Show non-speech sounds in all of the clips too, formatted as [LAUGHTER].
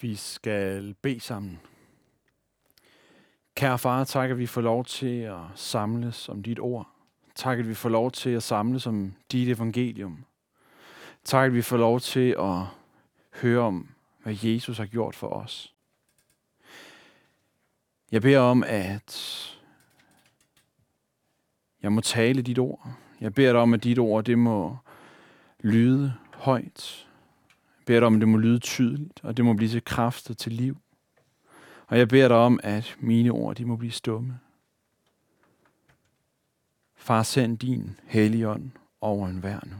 Vi skal bede sammen. Kære far, tak at vi får lov til at samles om dit ord. Tak at vi får lov til at samles om dit evangelium. Tak at vi får lov til at høre om, hvad Jesus har gjort for os. Jeg beder om, at jeg må tale dit ord. Jeg beder dig om, at dit ord det må lyde højt beder dig om, at det må lyde tydeligt, og det må blive til kraft og til liv. Og jeg beder dig om, at mine ord de må blive stumme. Far, send din helligånd over en nu.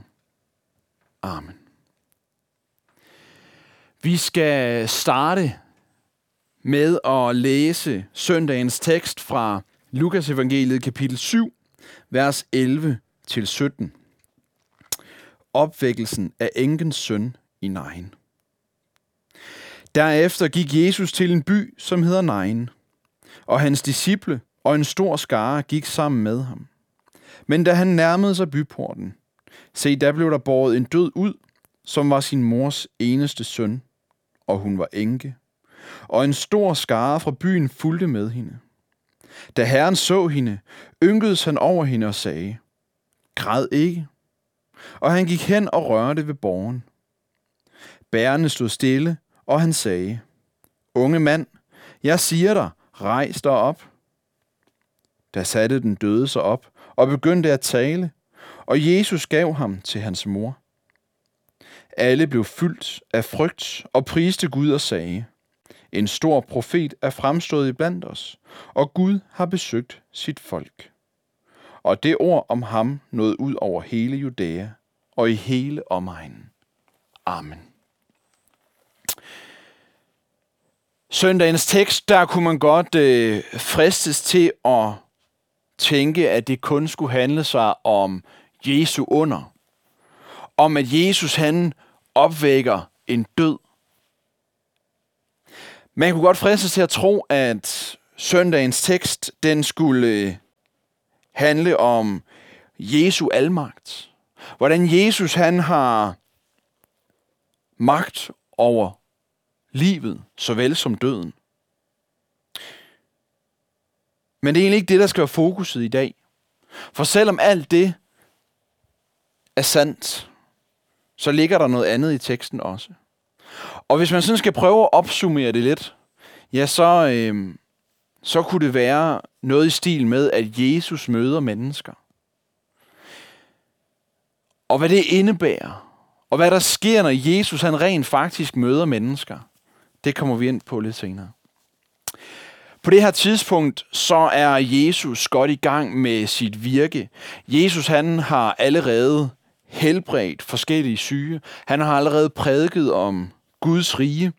Amen. Vi skal starte med at læse søndagens tekst fra Lukas evangeliet kapitel 7, vers 11 til 17. Opvækkelsen af enkens søn i Nain. Derefter gik Jesus til en by, som hedder Nain, og hans disciple og en stor skare gik sammen med ham. Men da han nærmede sig byporten, se, der blev der båret en død ud, som var sin mors eneste søn, og hun var enke. Og en stor skare fra byen fulgte med hende. Da herren så hende, ynkedes han over hende og sagde, Græd ikke. Og han gik hen og rørte ved borgen. Bærende stod stille, og han sagde, Unge mand, jeg siger dig, rejs dig op. Da satte den døde sig op og begyndte at tale, og Jesus gav ham til hans mor. Alle blev fyldt af frygt og priste Gud og sagde, En stor profet er fremstået iblandt os, og Gud har besøgt sit folk. Og det ord om ham nåede ud over hele Judæa og i hele omegnen. Amen. Søndagens tekst, der kunne man godt øh, fristes til at tænke, at det kun skulle handle sig om Jesu under. Om at Jesus han opvækker en død. Man kunne godt fristes til at tro, at søndagens tekst, den skulle øh, handle om Jesu almagt. Hvordan Jesus han har magt over livet såvel som døden. Men det er egentlig ikke det, der skal være fokuset i dag. For selvom alt det er sandt, så ligger der noget andet i teksten også. Og hvis man sådan skal prøve at opsummere det lidt, ja, så, øh, så kunne det være noget i stil med, at Jesus møder mennesker. Og hvad det indebærer, og hvad der sker, når Jesus han rent faktisk møder mennesker. Det kommer vi ind på lidt senere. På det her tidspunkt, så er Jesus godt i gang med sit virke. Jesus han har allerede helbredt forskellige syge. Han har allerede prædiket om Guds rige.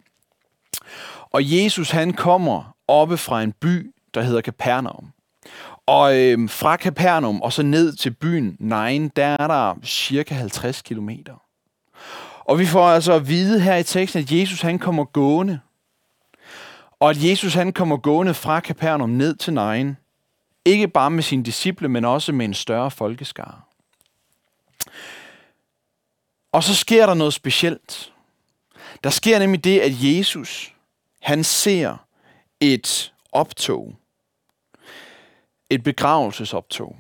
Og Jesus han kommer oppe fra en by, der hedder Capernaum. Og øh, fra Capernaum og så ned til byen Nain, der er der cirka 50 kilometer. Og vi får altså at vide her i teksten, at Jesus han kommer gående. Og at Jesus han kommer gående fra Kapernaum ned til Nain. Ikke bare med sine disciple, men også med en større folkeskare. Og så sker der noget specielt. Der sker nemlig det, at Jesus han ser et optog. Et begravelsesoptog.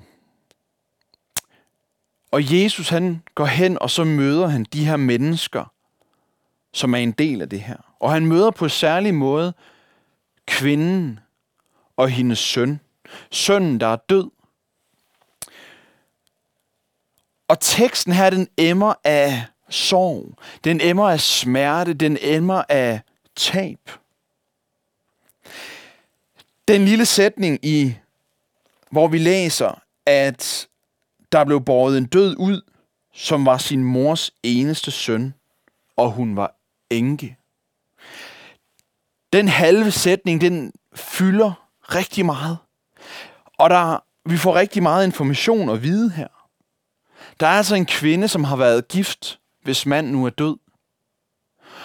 Og Jesus han går hen, og så møder han de her mennesker, som er en del af det her. Og han møder på særlig måde kvinden og hendes søn. Sønnen, der er død. Og teksten her, den emmer af sorg. Den emmer af smerte. Den emmer af tab. Den lille sætning i, hvor vi læser, at der blev båret en død ud, som var sin mors eneste søn, og hun var enke. Den halve sætning, den fylder rigtig meget. Og der, vi får rigtig meget information at vide her. Der er altså en kvinde, som har været gift, hvis mand nu er død.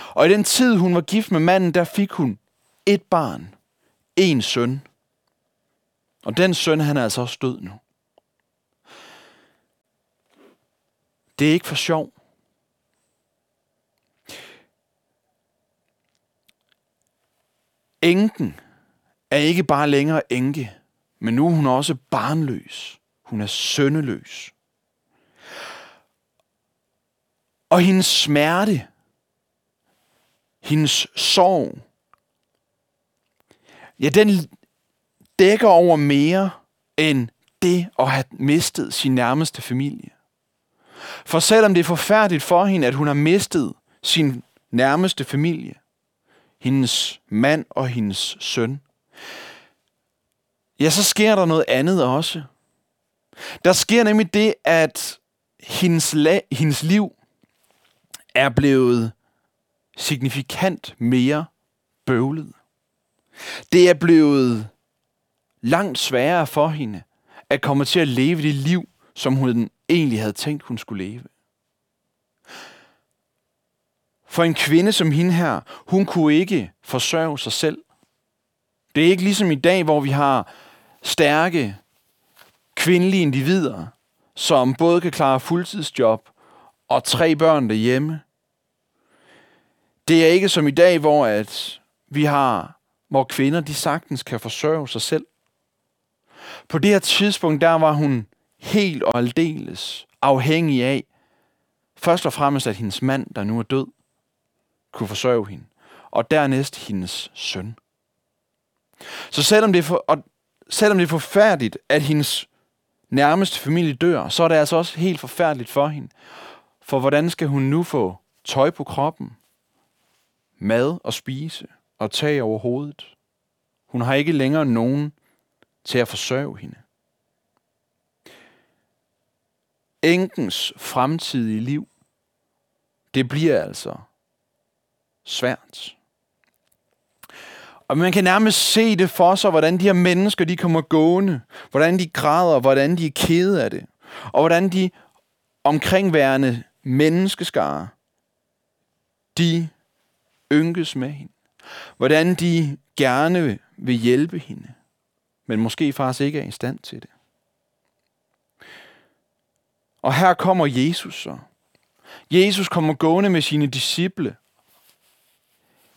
Og i den tid, hun var gift med manden, der fik hun et barn, en søn. Og den søn, han er altså også død nu. Det er ikke for sjov. Enken er ikke bare længere enke, men nu er hun også barnløs. Hun er søndeløs. Og hendes smerte, hendes sorg, ja, den dækker over mere end det at have mistet sin nærmeste familie. For selvom det er forfærdeligt for hende, at hun har mistet sin nærmeste familie, hendes mand og hendes søn, ja, så sker der noget andet også. Der sker nemlig det, at hendes, la- hendes liv er blevet signifikant mere bøvlet. Det er blevet langt sværere for hende at komme til at leve det liv, som hun egentlig havde tænkt, hun skulle leve. For en kvinde som hende her, hun kunne ikke forsørge sig selv. Det er ikke ligesom i dag, hvor vi har stærke kvindelige individer, som både kan klare fuldtidsjob og tre børn derhjemme. Det er ikke som i dag, hvor at vi har, hvor kvinder de sagtens kan forsørge sig selv. På det her tidspunkt, der var hun helt og aldeles afhængig af, først og fremmest at hendes mand, der nu er død, kunne forsørge hende, og dernæst hendes søn. Så selvom det er, for, og selvom det er forfærdeligt, at hendes nærmeste familie dør, så er det altså også helt forfærdeligt for hende. For hvordan skal hun nu få tøj på kroppen, mad og spise og tag over hovedet? Hun har ikke længere nogen til at forsørge hende. Enkens fremtidige liv, det bliver altså svært. Og man kan nærmest se det for sig, hvordan de her mennesker, de kommer gående, hvordan de græder, hvordan de er kede af det, og hvordan de omkringværende menneskeskare, de ynkes med hende. Hvordan de gerne vil hjælpe hende, men måske faktisk ikke er i stand til det. Og her kommer Jesus så. Jesus kommer gående med sine disciple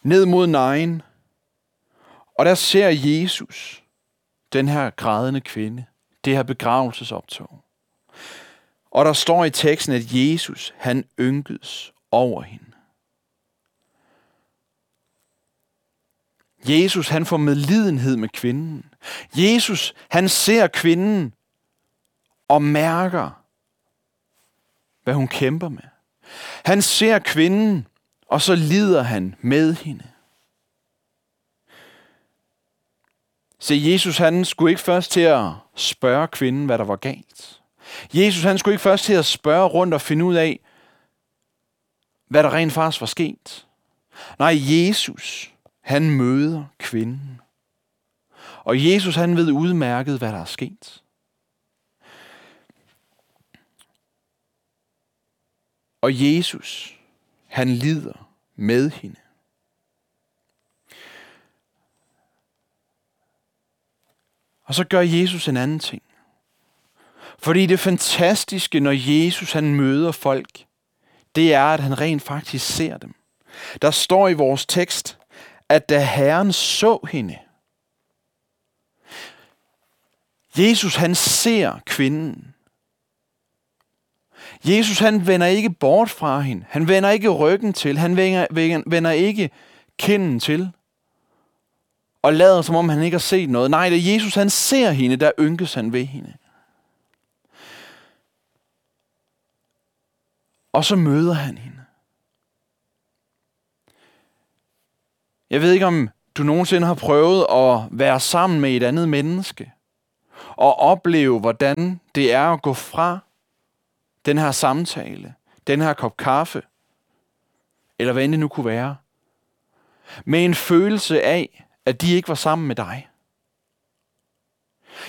ned mod nejen, og der ser Jesus den her grædende kvinde, det her begravelsesoptog. Og der står i teksten, at Jesus, han ynkedes over hende. Jesus, han får medlidenhed med kvinden. Jesus, han ser kvinden og mærker, hvad hun kæmper med. Han ser kvinden, og så lider han med hende. Så Jesus han skulle ikke først til at spørge kvinden, hvad der var galt. Jesus han skulle ikke først til at spørge rundt og finde ud af, hvad der rent faktisk var sket. Nej, Jesus, han møder kvinden. Og Jesus han ved udmærket, hvad der er sket. Og Jesus, han lider med hende. Og så gør Jesus en anden ting. Fordi det fantastiske, når Jesus han møder folk, det er, at han rent faktisk ser dem. Der står i vores tekst, at da Herren så hende, Jesus han ser kvinden. Jesus han vender ikke bort fra hende. Han vender ikke ryggen til. Han vender, vender ikke kinden til og lader som om han ikke har set noget. Nej, det Jesus, han ser hende, der ynkes han ved hende. Og så møder han hende. Jeg ved ikke, om du nogensinde har prøvet at være sammen med et andet menneske. Og opleve, hvordan det er at gå fra den her samtale, den her kop kaffe, eller hvad end det nu kunne være, med en følelse af, at de ikke var sammen med dig.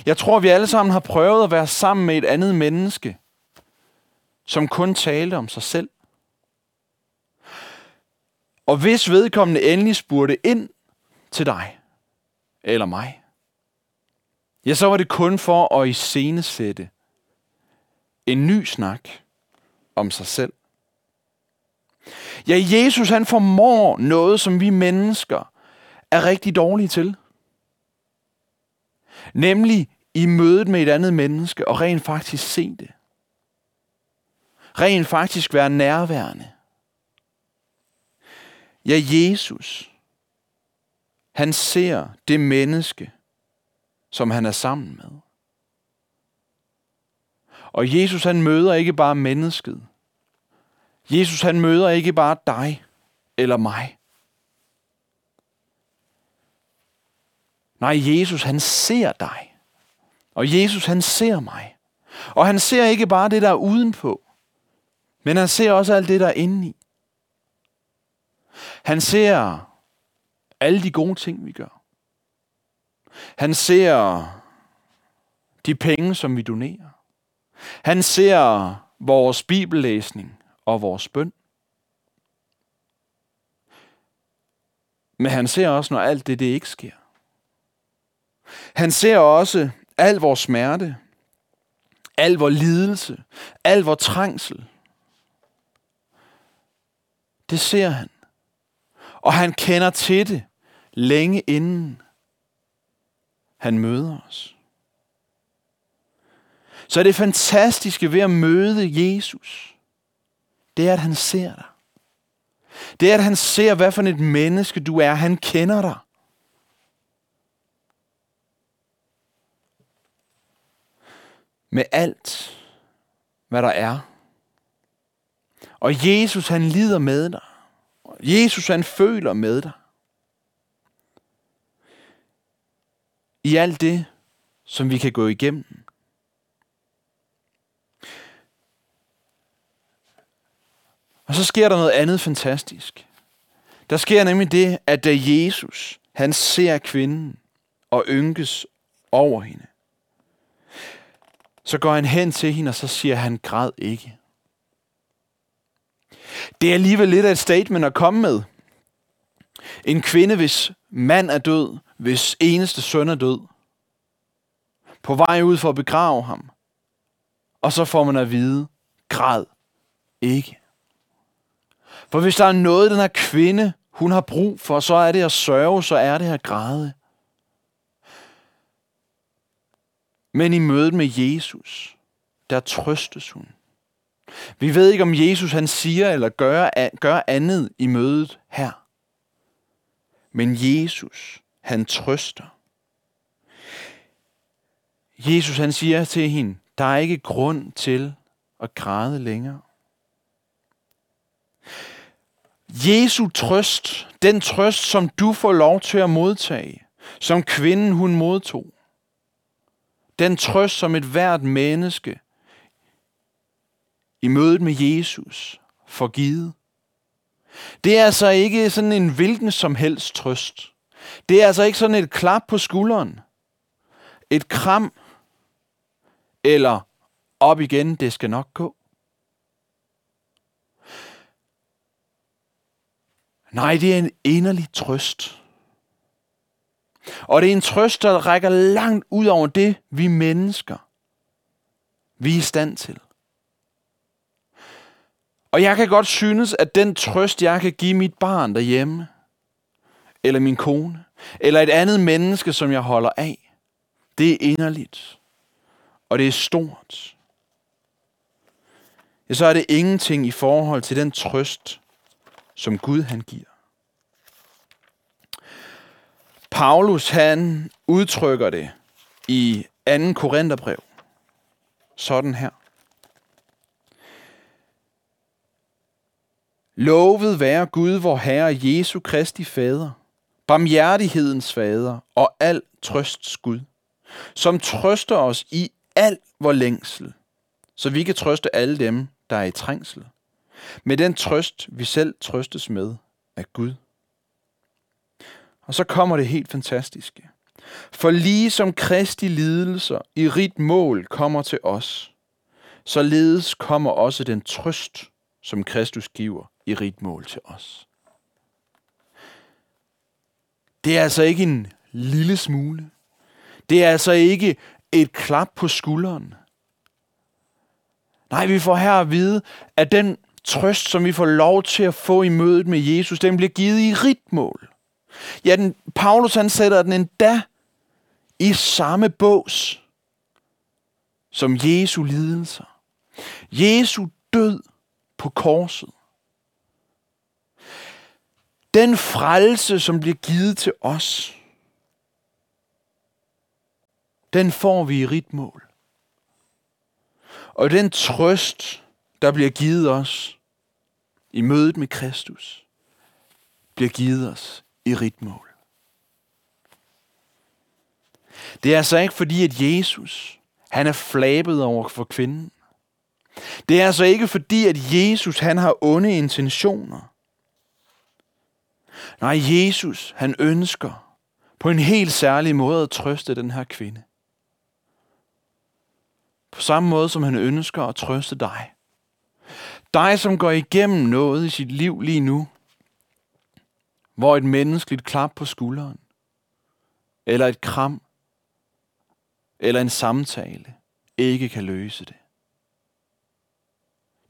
Jeg tror, vi alle sammen har prøvet at være sammen med et andet menneske, som kun talte om sig selv. Og hvis vedkommende endelig spurgte ind til dig eller mig, ja, så var det kun for at iscenesætte en ny snak om sig selv. Ja, Jesus han formår noget, som vi mennesker er rigtig dårlige til. Nemlig i mødet med et andet menneske og rent faktisk se det. Rent faktisk være nærværende. Ja, Jesus, han ser det menneske, som han er sammen med. Og Jesus han møder ikke bare mennesket. Jesus han møder ikke bare dig eller mig. Nej, Jesus han ser dig. Og Jesus han ser mig. Og han ser ikke bare det, der er udenpå, men han ser også alt det, der er indeni. Han ser alle de gode ting, vi gør. Han ser de penge, som vi donerer. Han ser vores bibellæsning og vores bøn. Men han ser også, når alt det, det ikke sker. Han ser også al vores smerte, al vores lidelse, al vores trængsel. Det ser han. Og han kender til det længe inden han møder os. Så det fantastiske ved at møde Jesus, det er, at han ser dig. Det er, at han ser, hvad for et menneske du er. Han kender dig. Med alt, hvad der er. Og Jesus, han lider med dig. Jesus, han føler med dig. I alt det, som vi kan gå igennem. Og så sker der noget andet fantastisk. Der sker nemlig det, at da Jesus, han ser kvinden og ynkes over hende, så går han hen til hende, og så siger han, græd ikke. Det er alligevel lidt af et statement at komme med. En kvinde, hvis mand er død, hvis eneste søn er død, på vej ud for at begrave ham, og så får man at vide, græd ikke. For hvis der er noget, den her kvinde, hun har brug for, så er det at sørge, så er det at græde. Men i mødet med Jesus, der trøstes hun. Vi ved ikke, om Jesus han siger eller gør, gør andet i mødet her. Men Jesus, han trøster. Jesus han siger til hende, der er ikke grund til at græde længere. Jesu trøst, den trøst, som du får lov til at modtage, som kvinden hun modtog, den trøst, som et hvert menneske i mødet med Jesus får givet. Det er altså ikke sådan en hvilken som helst trøst. Det er altså ikke sådan et klap på skulderen, et kram, eller op igen, det skal nok gå. Nej, det er en inderlig trøst. Og det er en trøst, der rækker langt ud over det, vi mennesker, vi er i stand til. Og jeg kan godt synes, at den trøst, jeg kan give mit barn derhjemme, eller min kone, eller et andet menneske, som jeg holder af, det er inderligt. Og det er stort. Ja, så er det ingenting i forhold til den trøst, som Gud han giver. Paulus han udtrykker det i 2. Korintherbrev sådan her. Lovet være Gud, vor Herre Jesu Kristi Fader, barmhjertighedens Fader og al trøsts Gud, som trøster os i al vor længsel, så vi kan trøste alle dem, der er i trængsel med den trøst, vi selv trøstes med af Gud. Og så kommer det helt fantastiske. For lige som Kristi lidelser i rigt mål kommer til os, således kommer også den trøst, som Kristus giver i rigt mål til os. Det er altså ikke en lille smule. Det er altså ikke et klap på skulderen. Nej, vi får her at vide, at den trøst, som vi får lov til at få i mødet med Jesus, den bliver givet i ritmål. Ja, den, Paulus han sætter den endda i samme bås som Jesu lidelser. Jesu død på korset. Den frelse, som bliver givet til os, den får vi i ritmål. Og den trøst, der bliver givet os i mødet med Kristus, bliver givet os i ritmål. Det er altså ikke fordi, at Jesus han er flabet over for kvinden. Det er altså ikke fordi, at Jesus han har onde intentioner. Nej, Jesus han ønsker på en helt særlig måde at trøste den her kvinde. På samme måde som han ønsker at trøste dig. Dig, som går igennem noget i sit liv lige nu, hvor et menneskeligt klap på skulderen, eller et kram, eller en samtale ikke kan løse det.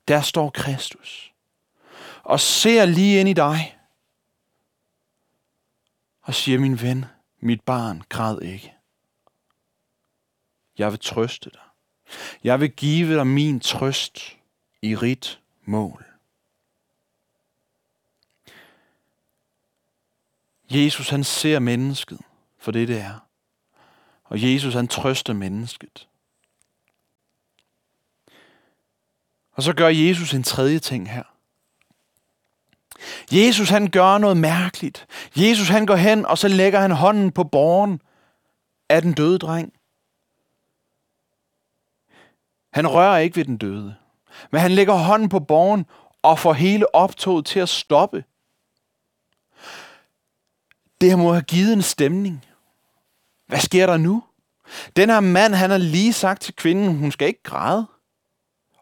Der står Kristus og ser lige ind i dig og siger, min ven, mit barn, græd ikke. Jeg vil trøste dig. Jeg vil give dig min trøst i rigt mål. Jesus han ser mennesket for det, det er. Og Jesus han trøster mennesket. Og så gør Jesus en tredje ting her. Jesus han gør noget mærkeligt. Jesus han går hen, og så lægger han hånden på borgen af den døde dreng. Han rører ikke ved den døde. Men han lægger hånden på borgen og får hele optoget til at stoppe. Det må have givet en stemning. Hvad sker der nu? Den her mand, han har lige sagt til kvinden, hun skal ikke græde.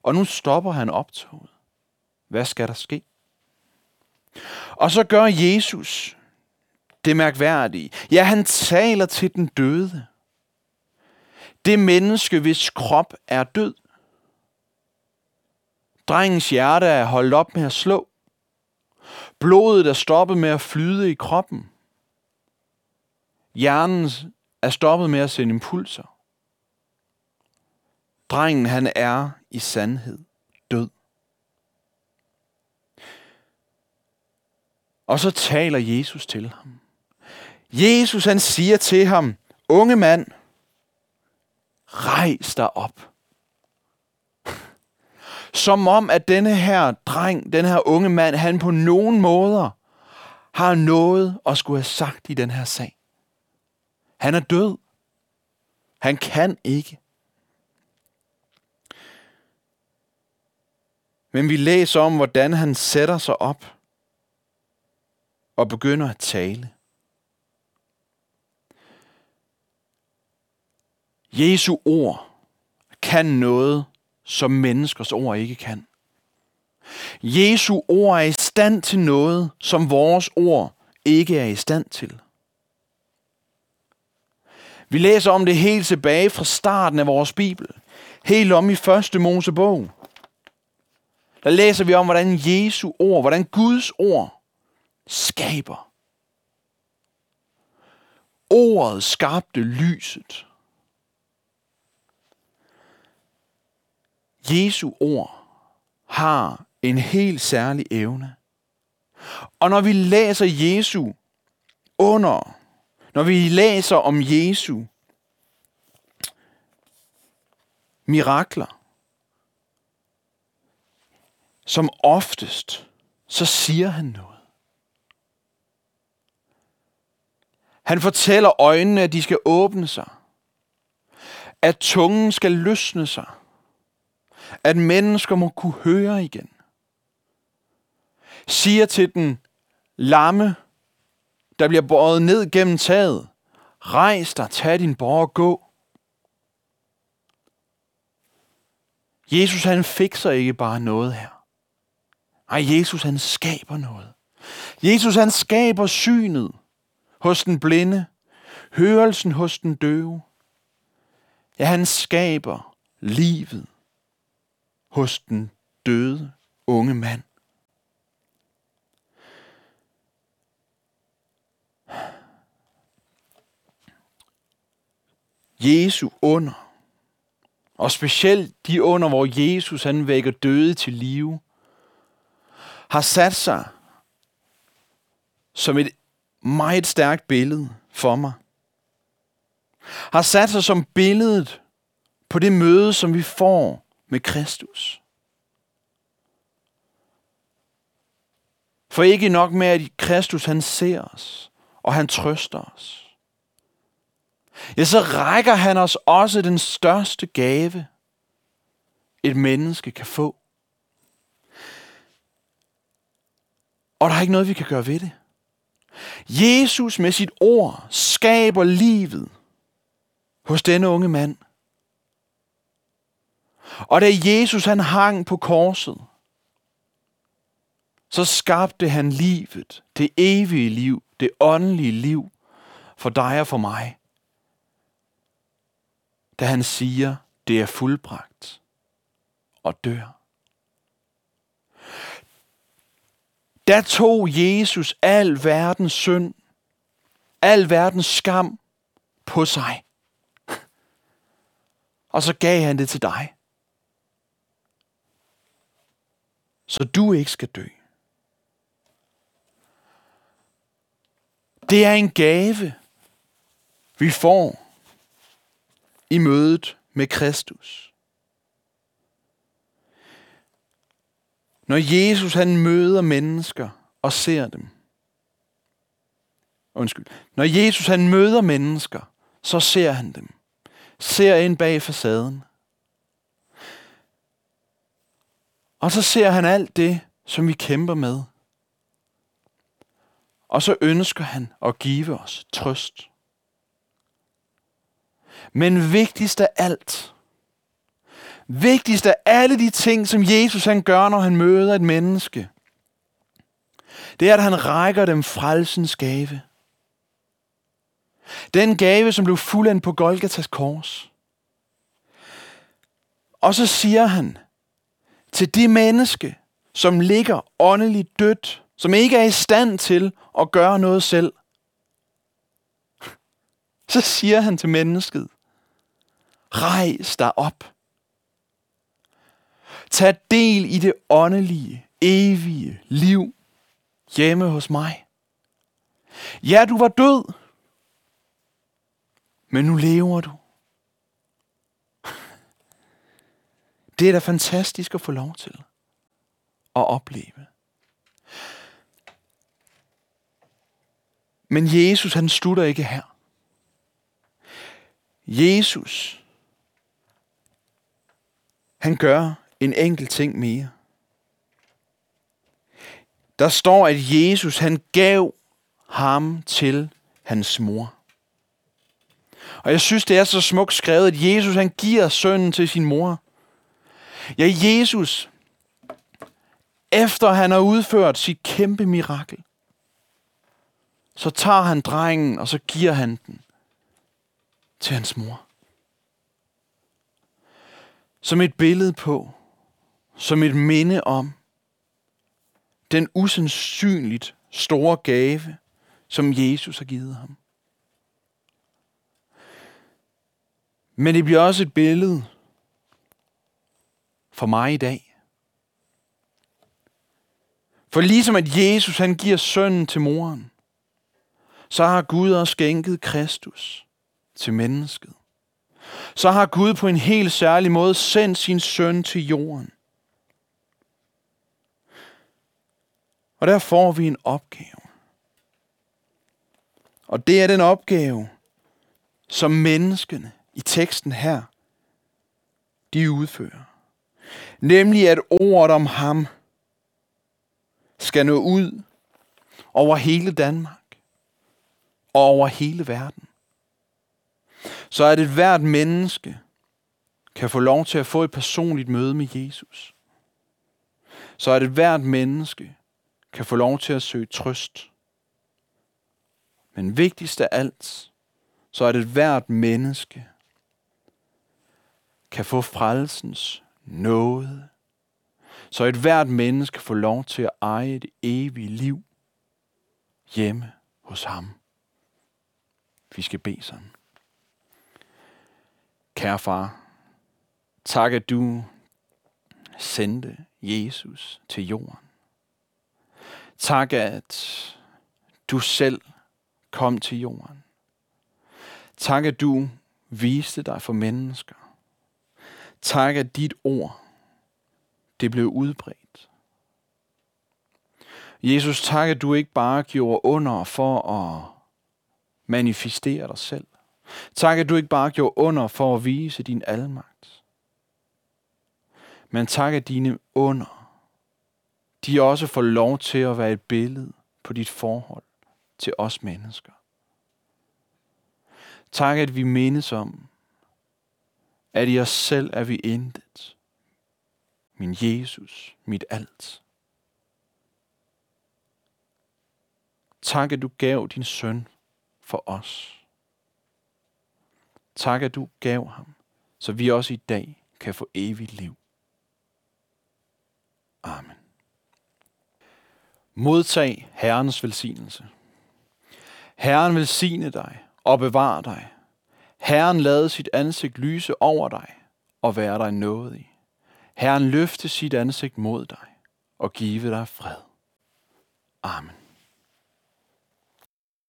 Og nu stopper han optoget. Hvad skal der ske? Og så gør Jesus det mærkværdige. Ja, han taler til den døde. Det menneske, hvis krop er død. Drengens hjerte er holdt op med at slå. Blodet er stoppet med at flyde i kroppen. Hjernen er stoppet med at sende impulser. Drengen han er i sandhed død. Og så taler Jesus til ham. Jesus han siger til ham, unge mand, rejs dig op. Som om, at denne her dreng, den her unge mand, han på nogen måder har noget at skulle have sagt i den her sag. Han er død. Han kan ikke. Men vi læser om, hvordan han sætter sig op og begynder at tale. Jesu ord kan noget, som menneskers ord ikke kan. Jesu ord er i stand til noget, som vores ord ikke er i stand til. Vi læser om det helt tilbage fra starten af vores Bibel. Helt om i første Mosebog. Der læser vi om, hvordan Jesu ord, hvordan Guds ord skaber. Ordet skabte lyset. Jesu ord har en helt særlig evne. Og når vi læser Jesu under, når vi læser om Jesu mirakler, som oftest, så siger han noget. Han fortæller øjnene, at de skal åbne sig. At tungen skal løsne sig. At mennesker må kunne høre igen. Siger til den lamme, der bliver båret ned gennem taget. Rejs dig, tag din borg og gå. Jesus han fikser ikke bare noget her. Nej, Jesus han skaber noget. Jesus han skaber synet hos den blinde, hørelsen hos den døve. Ja, han skaber livet hos den døde unge mand. Jesu under, og specielt de under, hvor Jesus han vækker døde til live, har sat sig som et meget stærkt billede for mig. Har sat sig som billedet på det møde, som vi får med Kristus. For ikke nok med, at Kristus han ser os, og han trøster os. Ja, så rækker han os også den største gave, et menneske kan få. Og der er ikke noget, vi kan gøre ved det. Jesus med sit ord skaber livet hos denne unge mand. Og da Jesus han hang på korset, så skabte han livet, det evige liv, det åndelige liv for dig og for mig. Da han siger, det er fuldbragt og dør. Der tog Jesus al verdens synd, al verdens skam på sig. [LAUGHS] Og så gav han det til dig. Så du ikke skal dø. Det er en gave, vi får i mødet med Kristus. Når Jesus han møder mennesker og ser dem. Undskyld. Når Jesus han møder mennesker, så ser han dem. Ser ind bag facaden. Og så ser han alt det, som vi kæmper med. Og så ønsker han at give os trøst. Men vigtigst af alt, vigtigst af alle de ting, som Jesus han gør, når han møder et menneske, det er, at han rækker dem frelsens gave. Den gave, som blev fuldendt på Golgatas kors. Og så siger han til de menneske, som ligger åndeligt dødt, som ikke er i stand til at gøre noget selv, [LAUGHS] så siger han til mennesket, rejs dig op. Tag del i det åndelige, evige liv hjemme hos mig. Ja, du var død, men nu lever du. Det er da fantastisk at få lov til at opleve. Men Jesus, han slutter ikke her. Jesus, han gør en enkelt ting mere. Der står, at Jesus, han gav ham til hans mor. Og jeg synes, det er så smukt skrevet, at Jesus, han giver sønnen til sin mor. Ja, Jesus, efter han har udført sit kæmpe mirakel, så tager han drengen, og så giver han den til hans mor. Som et billede på, som et minde om, den usandsynligt store gave, som Jesus har givet ham. Men det bliver også et billede for mig i dag. For ligesom at Jesus han giver sønnen til moren, så har Gud også skænket Kristus til mennesket. Så har Gud på en helt særlig måde sendt sin søn til jorden. Og der får vi en opgave. Og det er den opgave, som menneskene i teksten her, de udfører. Nemlig at ordet om ham skal nå ud over hele Danmark og over hele verden. Så at et hvert menneske kan få lov til at få et personligt møde med Jesus. Så at et hvert menneske kan få lov til at søge trøst. Men vigtigst af alt, så at et hvert menneske kan få frelsens nåde. Så et hvert menneske får lov til at eje det evige liv hjemme hos ham. Vi skal bede sådan. Kære far, tak at du sendte Jesus til jorden. Tak at du selv kom til jorden. Tak at du viste dig for mennesker. Tak at dit ord, det blev udbredt. Jesus, tak at du ikke bare gjorde under for at manifestere dig selv. Tak at du ikke bare gjorde under for at vise din almagt. Men tak at dine under, de også får lov til at være et billede på dit forhold til os mennesker. Tak at vi mindes om, at i os selv er vi intet. Min Jesus, mit alt. Tak at du gav din søn for os. Tak at du gav ham, så vi også i dag kan få evigt liv. Amen. Modtag Herrens velsignelse. Herren velsigne dig og bevare dig. Herren lade sit ansigt lyse over dig og være dig nådig. Herren løfte sit ansigt mod dig og give dig fred. Amen.